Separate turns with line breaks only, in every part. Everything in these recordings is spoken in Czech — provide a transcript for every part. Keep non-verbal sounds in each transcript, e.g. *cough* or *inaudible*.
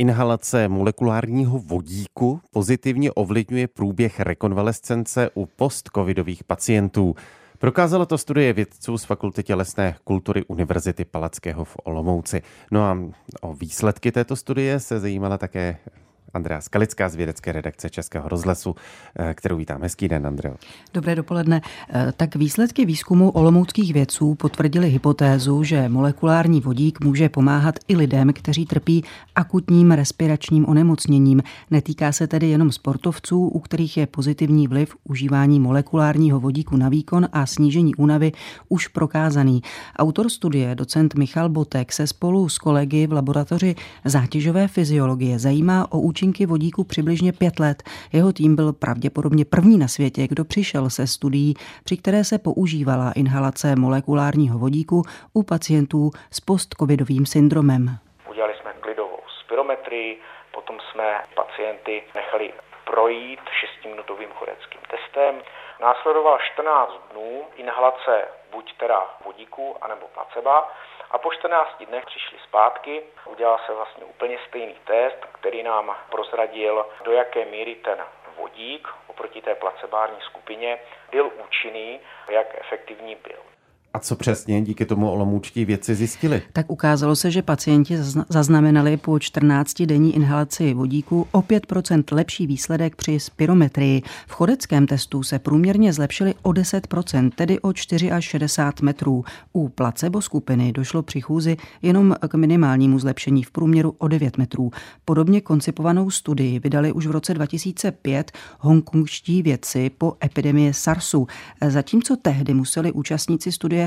Inhalace molekulárního vodíku pozitivně ovlivňuje průběh rekonvalescence u postcovidových pacientů. Prokázala to studie vědců z Fakulty tělesné kultury Univerzity Palackého v Olomouci. No a o výsledky této studie se zajímala také Andrea Skalická z vědecké redakce Českého rozhlasu, eh, kterou vítám. Hezký den, Andreo.
Dobré dopoledne. Eh, tak výsledky výzkumu olomouckých vědců potvrdili hypotézu, že molekulární vodík může pomáhat i lidem, kteří trpí akutním respiračním onemocněním. Netýká se tedy jenom sportovců, u kterých je pozitivní vliv užívání molekulárního vodíku na výkon a snížení únavy už prokázaný. Autor studie, docent Michal Botek, se spolu s kolegy v laboratoři zátěžové fyziologie zajímá o účinky vodíku přibližně pět let. Jeho tým byl pravděpodobně první na světě, kdo přišel se studií, při které se používala inhalace molekulárního vodíku u pacientů s postcovidovým syndromem.
Udělali jsme klidovou spirometrii, potom jsme pacienty nechali projít 6-minutovým choreckým testem. Následoval 14 dnů inhalace buď teda vodíku, anebo placebo a po 14 dnech přišli zpátky, udělal se vlastně úplně stejný test, který nám prozradil, do jaké míry ten vodík oproti té placebární skupině byl účinný, jak efektivní byl.
A co přesně díky tomu olomoučtí věci zjistili?
Tak ukázalo se, že pacienti zaznamenali po 14 denní inhalaci vodíku o 5% lepší výsledek při spirometrii. V chodeckém testu se průměrně zlepšili o 10%, tedy o 4 až 60 metrů. U placebo skupiny došlo při chůzi jenom k minimálnímu zlepšení v průměru o 9 metrů. Podobně koncipovanou studii vydali už v roce 2005 hongkongští vědci po epidemii SARSu. Zatímco tehdy museli účastníci studie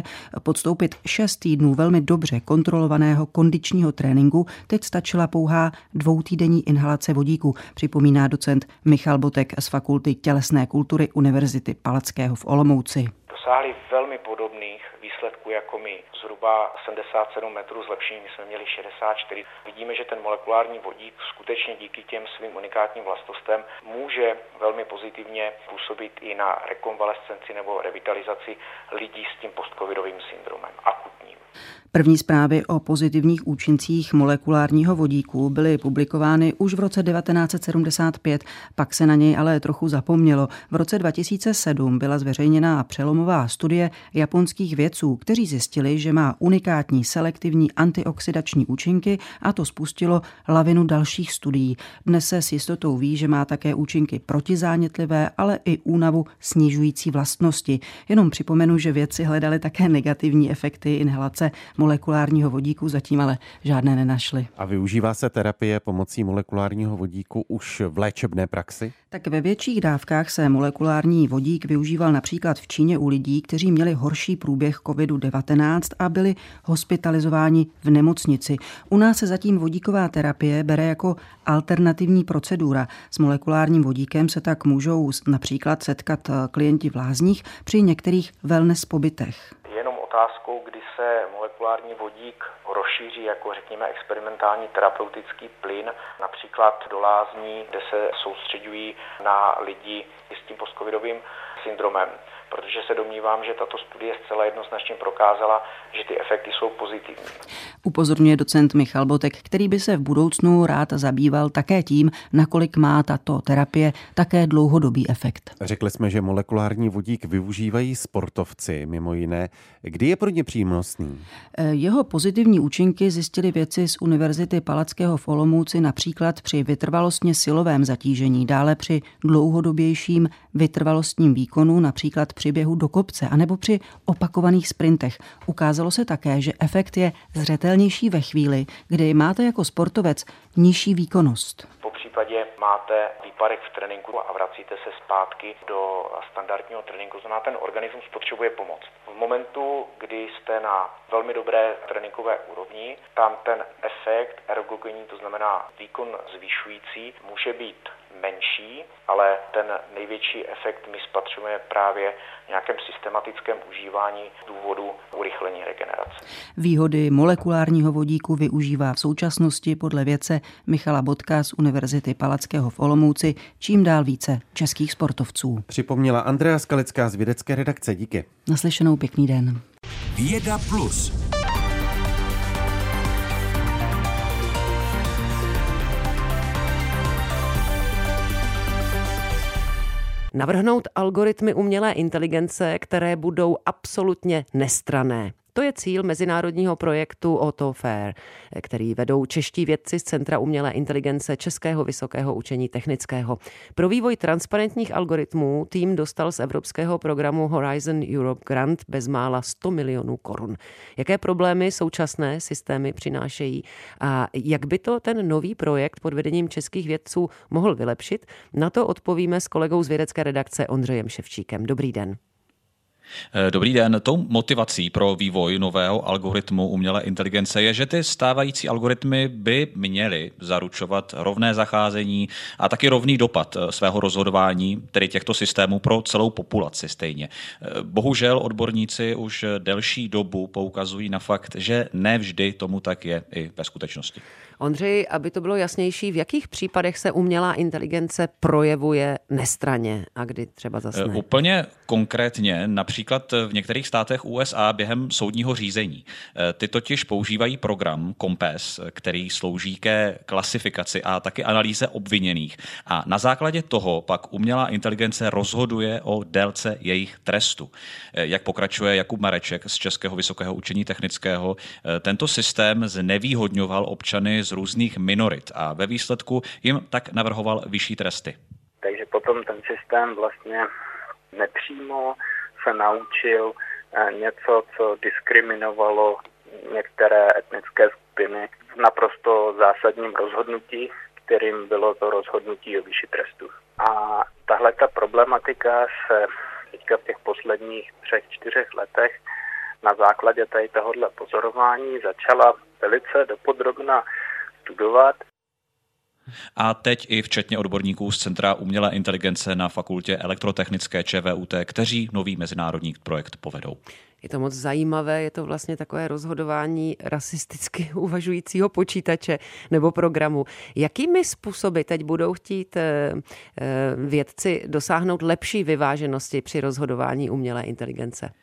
podstoupit šest týdnů velmi dobře kontrolovaného kondičního tréninku, teď stačila pouhá dvoutýdenní inhalace vodíku, připomíná docent Michal Botek z Fakulty tělesné kultury Univerzity Palackého v Olomouci.
Dosáhli velmi podobných výsledků jako my. Zhruba 77 metrů zlepšení jsme měli 64. Vidíme, že ten molekulární vodík skutečně díky těm svým unikátním vlastnostem může velmi pozitivně působit i na rekonvalescenci nebo revitalizaci lidí s tím postcovidovým syndromem akutním.
První zprávy o pozitivních účincích molekulárního vodíku byly publikovány už v roce 1975, pak se na něj ale trochu zapomnělo. V roce 2007 byla zveřejněna přelomová studie japonských vědců, kteří zjistili, že má unikátní selektivní antioxidační účinky a to spustilo lavinu dalších studií. Dnes se s jistotou ví, že má také účinky protizánětlivé, ale i únavu snižující vlastnosti. Jenom připomenu, že vědci hledali také negativní efekty inhalace molekulárního vodíku, zatím ale žádné nenašli.
A využívá se terapie pomocí molekulárního vodíku už v léčebné praxi?
Tak ve větších dávkách se molekulární vodík využíval například v Číně u lidí, kteří měli horší průběh COVID-19 a byli hospitalizováni v nemocnici. U nás se zatím vodíková terapie bere jako alternativní procedura. S molekulárním vodíkem se tak můžou například setkat klienti v lázních při některých wellness pobytech
otázkou, kdy se molekulární vodík rozšíří jako řekněme experimentální terapeutický plyn, například do lázní, kde se soustředují na lidi s tím postcovidovým syndromem protože se domnívám, že tato studie zcela jednoznačně prokázala, že ty efekty jsou pozitivní.
Upozorňuje docent Michal Botek, který by se v budoucnu rád zabýval také tím, nakolik má tato terapie také dlouhodobý efekt.
Řekli jsme, že molekulární vodík využívají sportovci, mimo jiné. Kdy je pro ně přínosný?
Eh, jeho pozitivní účinky zjistili věci z Univerzity Palackého v Olomouci například při vytrvalostně silovém zatížení, dále při dlouhodobějším vytrvalostním výkonu, například při běhu do kopce anebo při opakovaných sprintech. Ukázalo se také, že efekt je zřetelnější ve chvíli, kdy máte jako sportovec nižší výkonnost.
Po případě máte výpadek v tréninku a vracíte se zpátky do standardního tréninku, znamená ten organismus potřebuje pomoc. V momentu, kdy jste na velmi dobré tréninkové úrovni, tam ten efekt ergogenní, to znamená výkon zvyšující, může být menší, ale ten největší efekt my spatřujeme právě v nějakém systematickém užívání důvodu urychlení regenerace.
Výhody molekulárního vodíku využívá v současnosti podle věce Michala Bodka z Univerzity Palackého Skalického v Olomouci čím dál více českých sportovců.
Připomněla Andrea Skalická z vědecké redakce. Díky.
Naslyšenou pěkný den. Věda plus.
Navrhnout algoritmy umělé inteligence, které budou absolutně nestrané. To je cíl mezinárodního projektu Auto Fair, který vedou čeští vědci z Centra umělé inteligence Českého vysokého učení technického. Pro vývoj transparentních algoritmů tým dostal z evropského programu Horizon Europe Grant bezmála 100 milionů korun. Jaké problémy současné systémy přinášejí a jak by to ten nový projekt pod vedením českých vědců mohl vylepšit? Na to odpovíme s kolegou z vědecké redakce Ondřejem Ševčíkem. Dobrý den.
Eh, dobrý den. Tou motivací pro vývoj nového algoritmu umělé inteligence je, že ty stávající algoritmy by měly zaručovat rovné zacházení a taky rovný dopad eh, svého rozhodování, tedy těchto systémů pro celou populaci stejně. Eh, bohužel odborníci už delší dobu poukazují na fakt, že nevždy tomu tak je i ve skutečnosti.
Ondřej, aby to bylo jasnější, v jakých případech se umělá inteligence projevuje nestraně a kdy třeba zase ne?
Úplně konkrétně, například v některých státech USA během soudního řízení. Ty totiž používají program Compass, který slouží ke klasifikaci a taky analýze obviněných. A na základě toho pak umělá inteligence rozhoduje o délce jejich trestu. Jak pokračuje Jakub Mareček z Českého vysokého učení technického, tento systém znevýhodňoval občany z různých minorit a ve výsledku jim tak navrhoval vyšší tresty.
Takže potom ten systém vlastně nepřímo se naučil eh, něco, co diskriminovalo některé etnické skupiny v naprosto zásadním rozhodnutí, kterým bylo to rozhodnutí o vyšší trestu. A tahle ta problematika se teďka v těch posledních třech, čtyřech letech na základě tady tohohle pozorování začala velice dopodrobna studovat.
A teď i včetně odborníků z Centra umělé inteligence na fakultě elektrotechnické ČVUT, kteří nový mezinárodní projekt povedou.
Je to moc zajímavé, je to vlastně takové rozhodování rasisticky *laughs* uvažujícího počítače nebo programu. Jakými způsoby teď budou chtít eh, eh, vědci dosáhnout lepší vyváženosti při rozhodování umělé inteligence?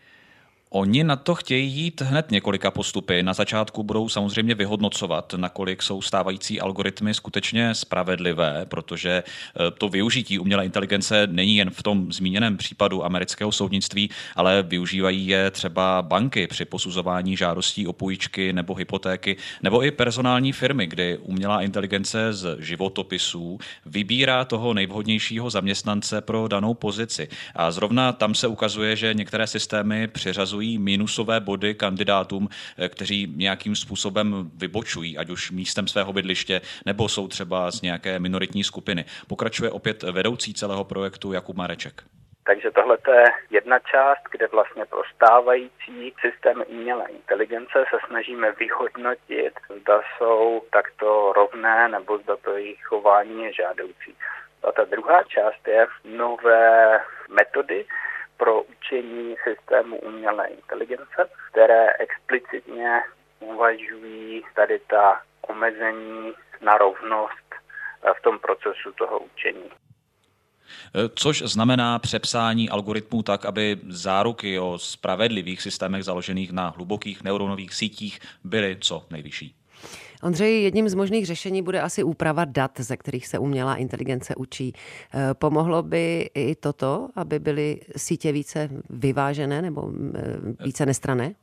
Oni na to chtějí jít hned několika postupy. Na začátku budou samozřejmě vyhodnocovat, nakolik jsou stávající algoritmy skutečně spravedlivé, protože eh, to využití umělé inteligence není jen v tom zmíněném případu amerického soudnictví, ale využívají je třeba banky při posuzování žádostí o půjčky nebo hypotéky, nebo i personální firmy, kdy umělá inteligence z životopisů vybírá toho nejvhodnějšího zaměstnance pro danou pozici. A zrovna tam se ukazuje, že některé systémy přiřazují ukazují minusové body kandidátům, eh, kteří nějakým způsobem vybočují, ať už místem svého bydliště, nebo jsou třeba z nějaké minoritní skupiny. Pokračuje opět vedoucí celého projektu Jakub Mareček.
Takže tohle je jedna část, kde vlastně pro stávající systém umělé inteligence se snažíme vyhodnotit, zda jsou takto rovné nebo zda to jejich chování je žádoucí. A ta druhá část je nové metody, pro učení systému umělé inteligence, které explicitně uvažují tady ta omezení na rovnost eh, v tom procesu toho učení.
Eh, což znamená přepsání algoritmů tak, aby záruky o spravedlivých systémech založených na hlubokých neuronových sítích byly co nejvyšší.
Ondřej, jedním z možných řešení bude asi úprava dat, ze kterých se umělá inteligence učí. Eh, pomohlo by i toto, aby byly sítě více vyvážené nebo eh, více nestrané?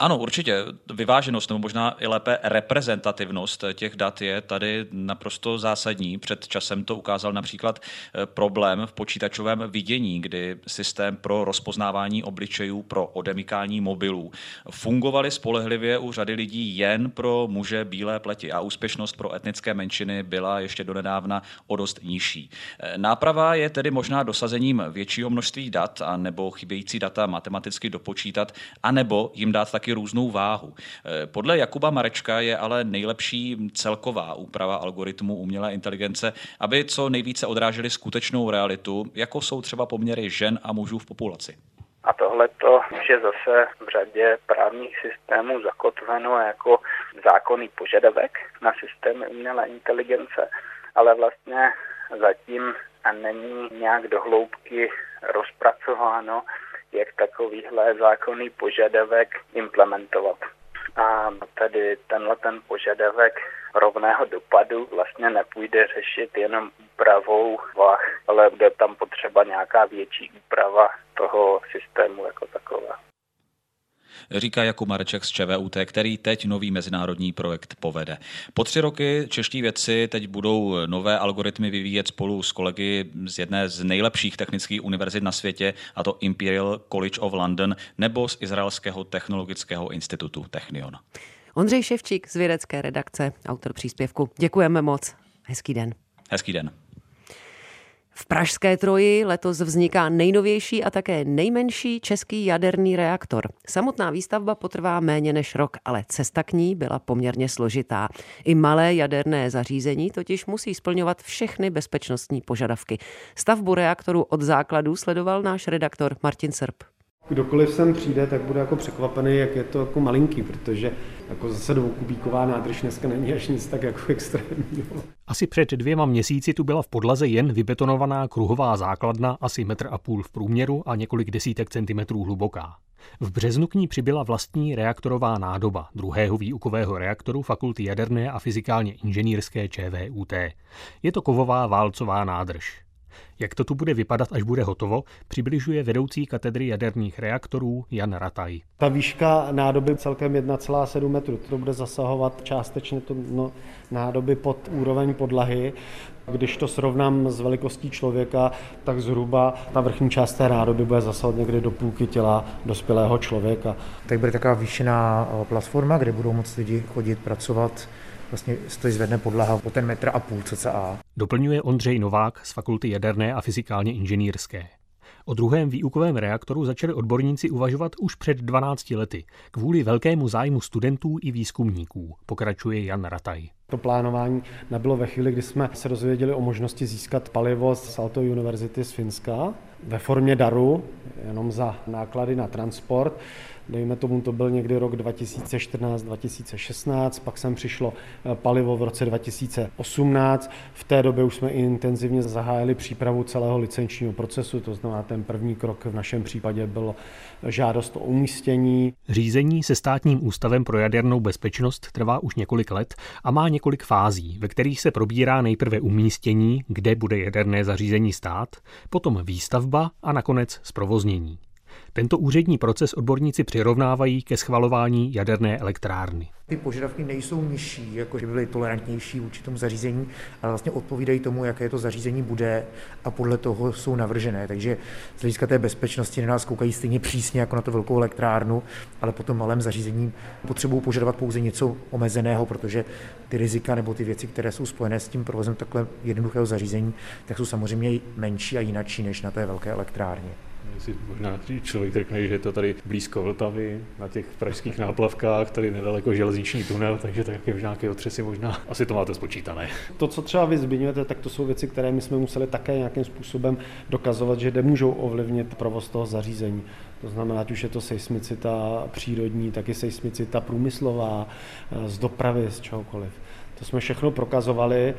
Ano, určitě. Vyváženost nebo možná i lépe reprezentativnost těch dat je tady naprosto zásadní. Před časem to ukázal například eh, problém v počítačovém vidění, kdy systém pro rozpoznávání obličejů pro odemykání mobilů fungovaly spolehlivě u řady lidí jen pro muže bílé pleti a úspěšnost pro etnické menšiny byla ještě donedávna o dost nižší. Eh, náprava je tedy možná dosazením většího množství dat a nebo chybějící data matematicky dopočítat, anebo jim dát taky taky různou váhu. Eh, podle Jakuba Marečka je ale nejlepší celková úprava algoritmu umělé inteligence, aby co nejvíce odrážely skutečnou realitu, jako jsou třeba poměry žen a mužů v populaci.
A tohle to je zase v řadě právních systémů zakotveno jako zákonný požadavek na systémy umělé inteligence, ale vlastně zatím není nějak dohloubky rozpracováno, jak takovýhle zákonný požadavek implementovat. A tady tenhle ten požadavek rovného dopadu vlastně nepůjde řešit jenom úpravou vah, ale bude tam potřeba nějaká větší úprava toho systému jako takové
říká Jakub Mareček z ČVUT, který teď nový mezinárodní projekt povede. Po tři roky čeští vědci teď budou nové algoritmy vyvíjet spolu s kolegy z jedné z nejlepších technických univerzit na světě, a to Imperial College of London nebo z Izraelského technologického institutu Technion.
Ondřej Ševčík z vědecké redakce, autor příspěvku. Děkujeme moc. Hezký den.
Hezký den.
V Pražské troji letos vzniká nejnovější a také nejmenší český jaderný reaktor. Samotná výstavba potrvá méně než rok, ale cesta k ní byla poměrně složitá. I malé jaderné zařízení totiž musí splňovat všechny bezpečnostní požadavky. Stavbu reaktoru od základu sledoval náš redaktor Martin Srb
kdokoliv sem přijde, tak bude jako překvapený, jak je to jako malinký, protože jako zase dvoukubíková nádrž dneska není až nic tak jako extrémního.
Asi před dvěma měsíci tu byla v podlaze jen vybetonovaná kruhová základna asi metr a půl v průměru a několik desítek centimetrů hluboká. V březnu k ní přibyla vlastní reaktorová nádoba druhého výukového reaktoru Fakulty jaderné a fyzikálně inženýrské ČVUT. Je to kovová válcová nádrž. Jak to tu bude vypadat, až bude hotovo, přibližuje vedoucí katedry jaderných reaktorů Jan Rataj.
Ta výška nádoby celkem 1,7 metru. To bude zasahovat částečně to no, nádoby pod úroveň podlahy. Když to srovnám s velikostí člověka, tak zhruba ta vrchní část té nádoby bude zasahovat někdy do půlky těla dospělého člověka.
Tak bude taková výšená eh, platforma, kde budou moct lidi chodit, pracovat vlastně stojí zvedne podlaha o ten metr a půl cca.
Doplňuje Ondřej Novák z Fakulty jaderné a fyzikálně inženýrské. O druhém výukovém reaktoru začali odborníci uvažovat už před 12 lety, kvůli velkému zájmu studentů i výzkumníků, pokračuje Jan Rataj.
To plánování nebylo ve chvíli, kdy jsme se dozvěděli o možnosti získat palivo z Salto University z Finska ve formě daru, jenom za náklady na transport. Dejme tomu, to byl někdy rok 2014-2016, pak sem přišlo eh, palivo v roce 2018. V té době už jsme intenzivně zahájili přípravu celého licenčního procesu, to znamená, ten první krok v našem případě byl žádost o umístění.
Řízení se státním ústavem pro jadernou bezpečnost trvá už několik let a má několik fází, ve kterých se probírá nejprve umístění, kde bude jaderné zařízení stát, potom výstavba a nakonec zprovoznění. Tento úřední proces odborníci přirovnávají ke schvalování jaderné elektrárny.
Ty požadavky nejsou nižší, jako že by byly tolerantnější vůči tomu zařízení, ale vlastně odpovídají tomu, jaké to zařízení bude a podle toho jsou navržené. Takže z hlediska té bezpečnosti na nás koukají stejně přísně jako na to velkou elektrárnu, ale po tom malém zařízení potřebují požadovat pouze něco omezeného, protože ty rizika nebo ty věci, které jsou spojené s tím provozem takhle jednoduchého zařízení, tak jsou samozřejmě menší a jinačí než na té velké elektrárně
si možná člověk řekne, že je to tady blízko Vltavy, na těch pražských náplavkách, tady nedaleko železniční tunel, takže taky v nějaké otřesy možná asi to máte spočítané.
To, co třeba vy zmiňujete, tak to jsou věci, které my jsme museli také nějakým způsobem dokazovat, že nemůžou ovlivnit provoz toho zařízení. To znamená, ať už je to seismicita přírodní, tak i seismicita průmyslová, z dopravy, z čehokoliv. To jsme všechno prokazovali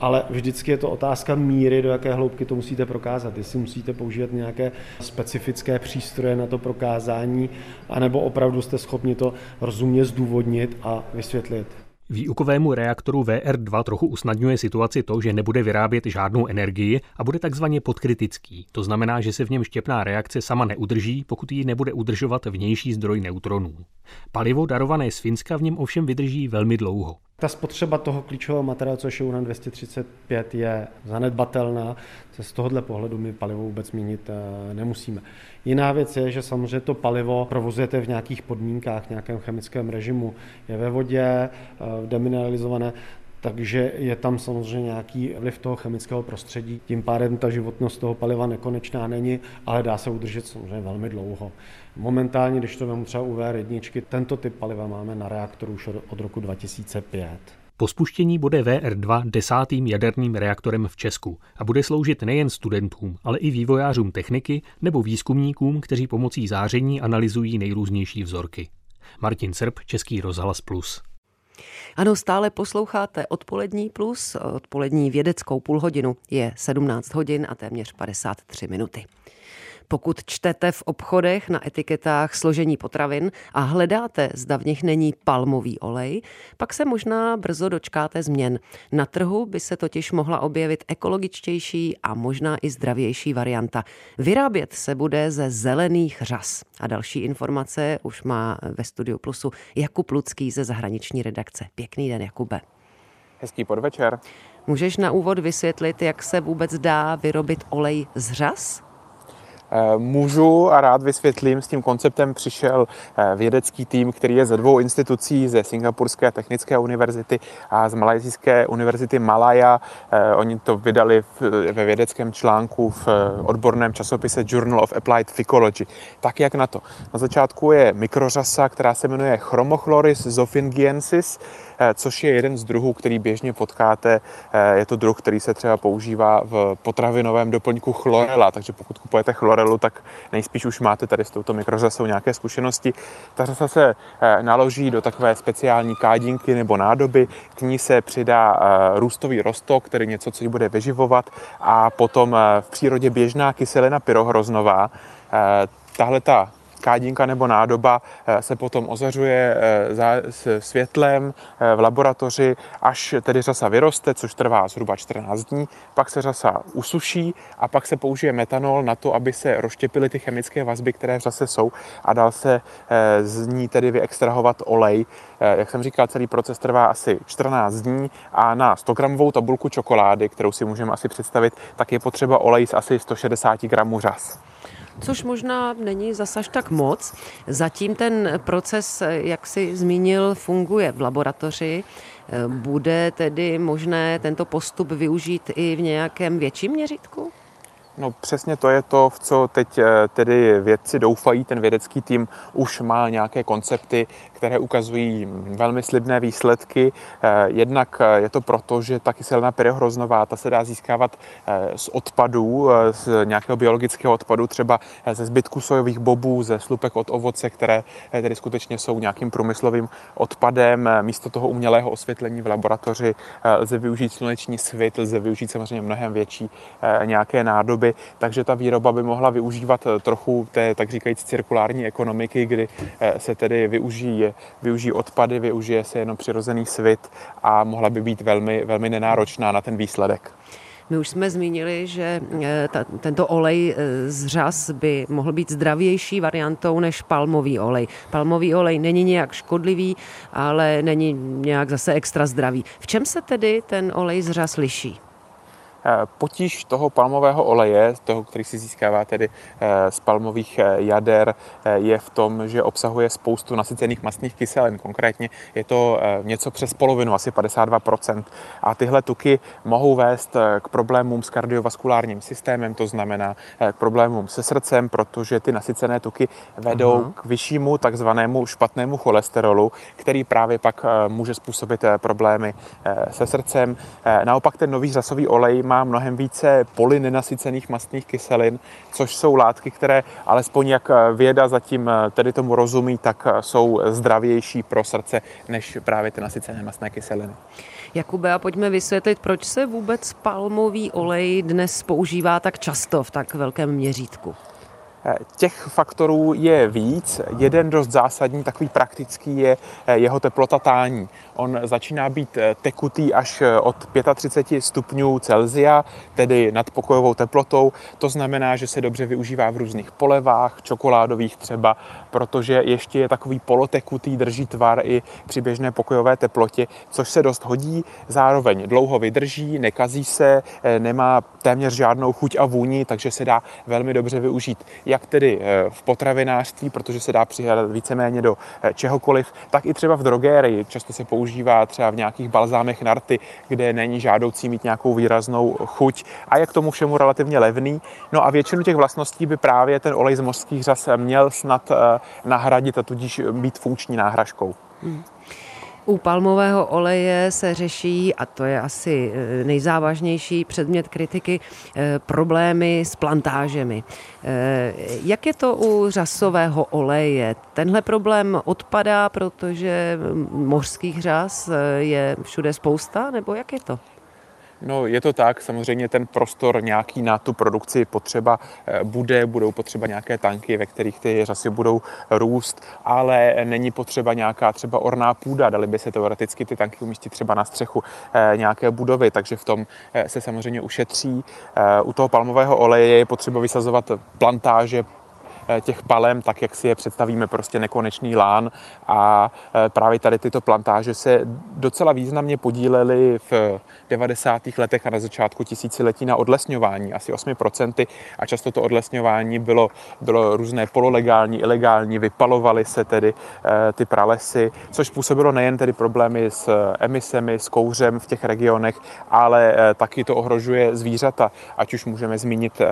ale vždycky je to otázka míry, do jaké hloubky to musíte prokázat. Jestli musíte používat nějaké specifické přístroje na to prokázání, anebo opravdu jste schopni to rozumně zdůvodnit a vysvětlit.
Výukovému reaktoru VR2 trochu usnadňuje situaci to, že nebude vyrábět žádnou energii a bude takzvaně podkritický. To znamená, že se v něm štěpná reakce sama neudrží, pokud ji nebude udržovat vnější zdroj neutronů. Palivo darované z Finska v něm ovšem vydrží velmi dlouho.
Ta spotřeba toho klíčového materiálu, což je uran 235, je zanedbatelná. Z tohohle pohledu my palivo vůbec měnit eh, nemusíme. Jiná věc je, že samozřejmě to palivo provozujete v nějakých podmínkách, v nějakém chemickém režimu. Je ve vodě, eh, demineralizované, takže je tam samozřejmě nějaký vliv toho chemického prostředí. Tím pádem ta životnost toho paliva nekonečná není, ale dá se udržet samozřejmě velmi dlouho. Momentálně, když to vemu třeba u VR1, tento typ paliva máme na reaktoru už od roku 2005.
Po spuštění bude VR2 desátým jaderným reaktorem v Česku a bude sloužit nejen studentům, ale i vývojářům techniky nebo výzkumníkům, kteří pomocí záření analyzují nejrůznější vzorky. Martin Srb, Český rozhlas Plus.
Ano, stále posloucháte Odpolední plus, odpolední vědeckou půlhodinu. Je 17 hodin a téměř 53 minuty. Pokud čtete v obchodech na etiketách složení potravin a hledáte, zda v nich není palmový olej, pak se možná brzo dočkáte změn. Na trhu by se totiž mohla objevit ekologičtější a možná i zdravější varianta. Vyrábět se bude ze zelených řas. A další informace už má ve Studiu Plusu Jakub Lucký ze zahraniční redakce. Pěkný den, Jakube.
Hezký podvečer.
Můžeš na úvod vysvětlit, jak se vůbec dá vyrobit olej z řas?
Eh, můžu a rád vysvětlím, s tím konceptem přišel eh, vědecký tým, který je ze dvou institucí, ze Singapurské technické univerzity a z Malajzijské univerzity Malaya. Eh, oni to vydali ve vědeckém článku v odborném časopise Journal of Applied Phycology. Tak jak na to? Na začátku je mikrořasa, která se jmenuje Chromochloris zophingiensis, což je jeden z druhů, který běžně potkáte. Je to druh, který se třeba používá v potravinovém doplňku chlorela, takže pokud kupujete chlorel, forelu, tak nejspíš už máte tady s touto mikrořasou nějaké zkušenosti. Ta řasa se eh, naloží do takové speciální kádinky nebo nádoby, k ní se přidá eh, růstový rostok, který něco, co ji bude vyživovat a potom eh, v přírodě běžná kyselina pyrohroznová. Tahle ta kádinka nebo nádoba eh, se potom ozařuje eh, světlem eh, v laboratoři, až tedy řasa vyroste, což trvá zhruba 14 dní. Pak se řasa usuší a pak se použije metanol na to, aby se rozštěpily ty chemické vazby, které v řase jsou a dal se z ní tedy vyextrahovat olej. Jak jsem říkal, celý proces trvá asi 14 dní a na 100 gramovou tabulku čokolády, kterou si můžeme asi představit, tak je potřeba olej z asi 160 gramů řas
což možná není zas tak moc. Zatím ten proces, jak si zmínil, funguje v laboratoři. Bude tedy možné tento postup využít i v nějakém větším měřítku?
No přesně to je to, v co teď eh, tedy vědci doufají. Ten vědecký tým už má nějaké koncepty, které ukazují velmi slibné výsledky. Eh, jednak eh, je to proto, že ta kyselina pyrohroznová, ta se dá získávat z odpadů, z nějakého biologického odpadu, třeba ze zbytku sojových bobů, ze slupek od ovoce, které tedy skutečně jsou nějakým průmyslovým odpadem. Místo toho umělého osvětlení v laboratoři lze využít sluneční svit, lze využít samozřejmě mnohem větší nějaké nádoby takže ta výroba by mohla využívat eh, trochu té, tak říkajíc, cirkulární ekonomiky, kdy eh, se tedy využijí, využijí odpady, využije se jenom přirozený svit a mohla by být velmi, velmi nenáročná na ten výsledek.
My už jsme zmínili, že eh, ta, tento olej z řas by mohl být zdravější variantou než palmový olej. Palmový olej není nějak škodlivý, ale není nějak zase extra zdravý. V čem se tedy ten olej z řas liší?
Eh, potíž toho palmového oleje, toho, který si získává tedy eh, z palmových eh, jader, je v tom, že obsahuje spoustu nasycených mastných kyselin. Konkrétně je to něco přes polovinu, asi 52%. A tyhle tuky mohou vést k problémům s kardiovaskulárním systémem, to znamená k problémům se srdcem, protože ty nasycené tuky vedou Aha. k vyššímu takzvanému špatnému cholesterolu, který právě pak může způsobit problémy se srdcem. Naopak ten nový řasový olej má mnohem více polynenasycených mastných kyselin, což jsou látky, které alespoň jak věda zatím eh, tedy tomu rozumí, tak eh, jsou zdravější pro srdce než právě ty nasycené mastné kyseliny.
Jakube, a pojďme vysvětlit, proč se vůbec palmový olej dnes používá tak často v tak velkém měřítku.
Eh, těch faktorů je víc. Jeden dost zásadní, takový praktický, je eh, jeho teplota tání. On začíná být eh, tekutý až od 35 stupňů Celzia, tedy nad pokojovou teplotou. To znamená, že se dobře využívá v různých polevách, čokoládových třeba, protože ještě je takový polotekutý, drží tvar i při běžné pokojové teplotě, což se dost hodí. Zároveň dlouho vydrží, nekazí se, nemá téměř žádnou chuť a vůni, takže se dá velmi dobře využít jak tedy eh, v potravinářství, protože se dá přihledat víceméně do eh, čehokoliv, tak i třeba v drogérii. Často se používá třeba v nějakých balzámech narty, kde není žádoucí mít nějakou výraznou chuť a je k tomu všemu relativně levný. No a většinu těch vlastností by právě ten olej z mořských řas měl snad eh, nahradit a tudíž být funkční náhražkou. Hmm.
U palmového oleje se řeší, a to je asi eh, nejzávažnější předmět kritiky, eh, problémy s plantážemi. Eh, jak je to u řasového oleje? Tenhle problém odpadá, protože mořských řas je všude spousta, nebo jak je to?
No, je to tak, samozřejmě ten prostor nějaký na tu produkci potřeba eh, bude, budou potřeba nějaké tanky, ve kterých ty řasy budou růst, ale není potřeba nějaká třeba orná půda, dali by se teoreticky ty tanky umístit třeba na střechu eh, nějaké budovy, takže v tom eh, se samozřejmě ušetří. U toho palmového oleje je potřeba vysazovat plantáže těch palem, tak jak si je představíme, prostě nekonečný lán. A eh, právě tady tyto plantáže se docela významně podílely v 90. letech a na začátku tisíciletí na odlesňování, asi 8%. A často to odlesňování bylo, bylo různé pololegální, ilegální, vypalovaly se tedy eh, ty pralesy, což způsobilo nejen tedy problémy s emisemi, s kouřem v těch regionech, ale taky to ohrožuje zvířata, ať už můžeme zmínit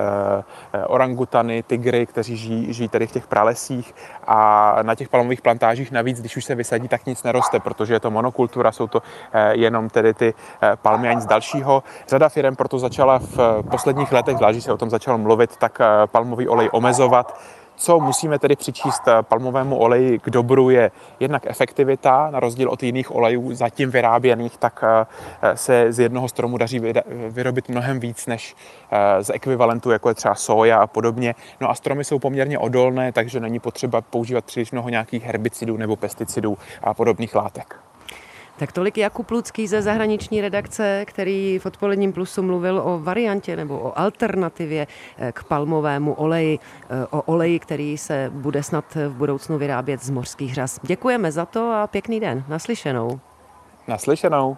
orangutany, tygry, kteří žijí žijí tady v těch pralesích a na těch palmových plantážích navíc, když už se vysadí, tak nic neroste, protože je to monokultura, jsou to eh, jenom tedy ty eh, palmy a nic dalšího. Řada firm proto začala v posledních letech, zvlášť se o tom začalo mluvit, tak eh, palmový olej omezovat co musíme tedy přičíst eh, palmovému oleji k dobru je jednak efektivita, na rozdíl od jiných olejů zatím vyráběných, tak eh, eh, se z jednoho stromu daří vyrobit mnohem víc než z ekvivalentu, jako je třeba soja a podobně. No a stromy jsou poměrně odolné, takže není potřeba používat příliš mnoho nějakých herbicidů nebo pesticidů a podobných látek.
Tak tolik Jakub Lucký ze zahraniční redakce, který v odpoledním plusu mluvil o variantě nebo o alternativě eh, k palmovému oleji, eh, o oleji, který se bude snad v budoucnu vyrábět z mořských řas. Děkujeme za to a pěkný den. Naslyšenou.
Naslyšenou.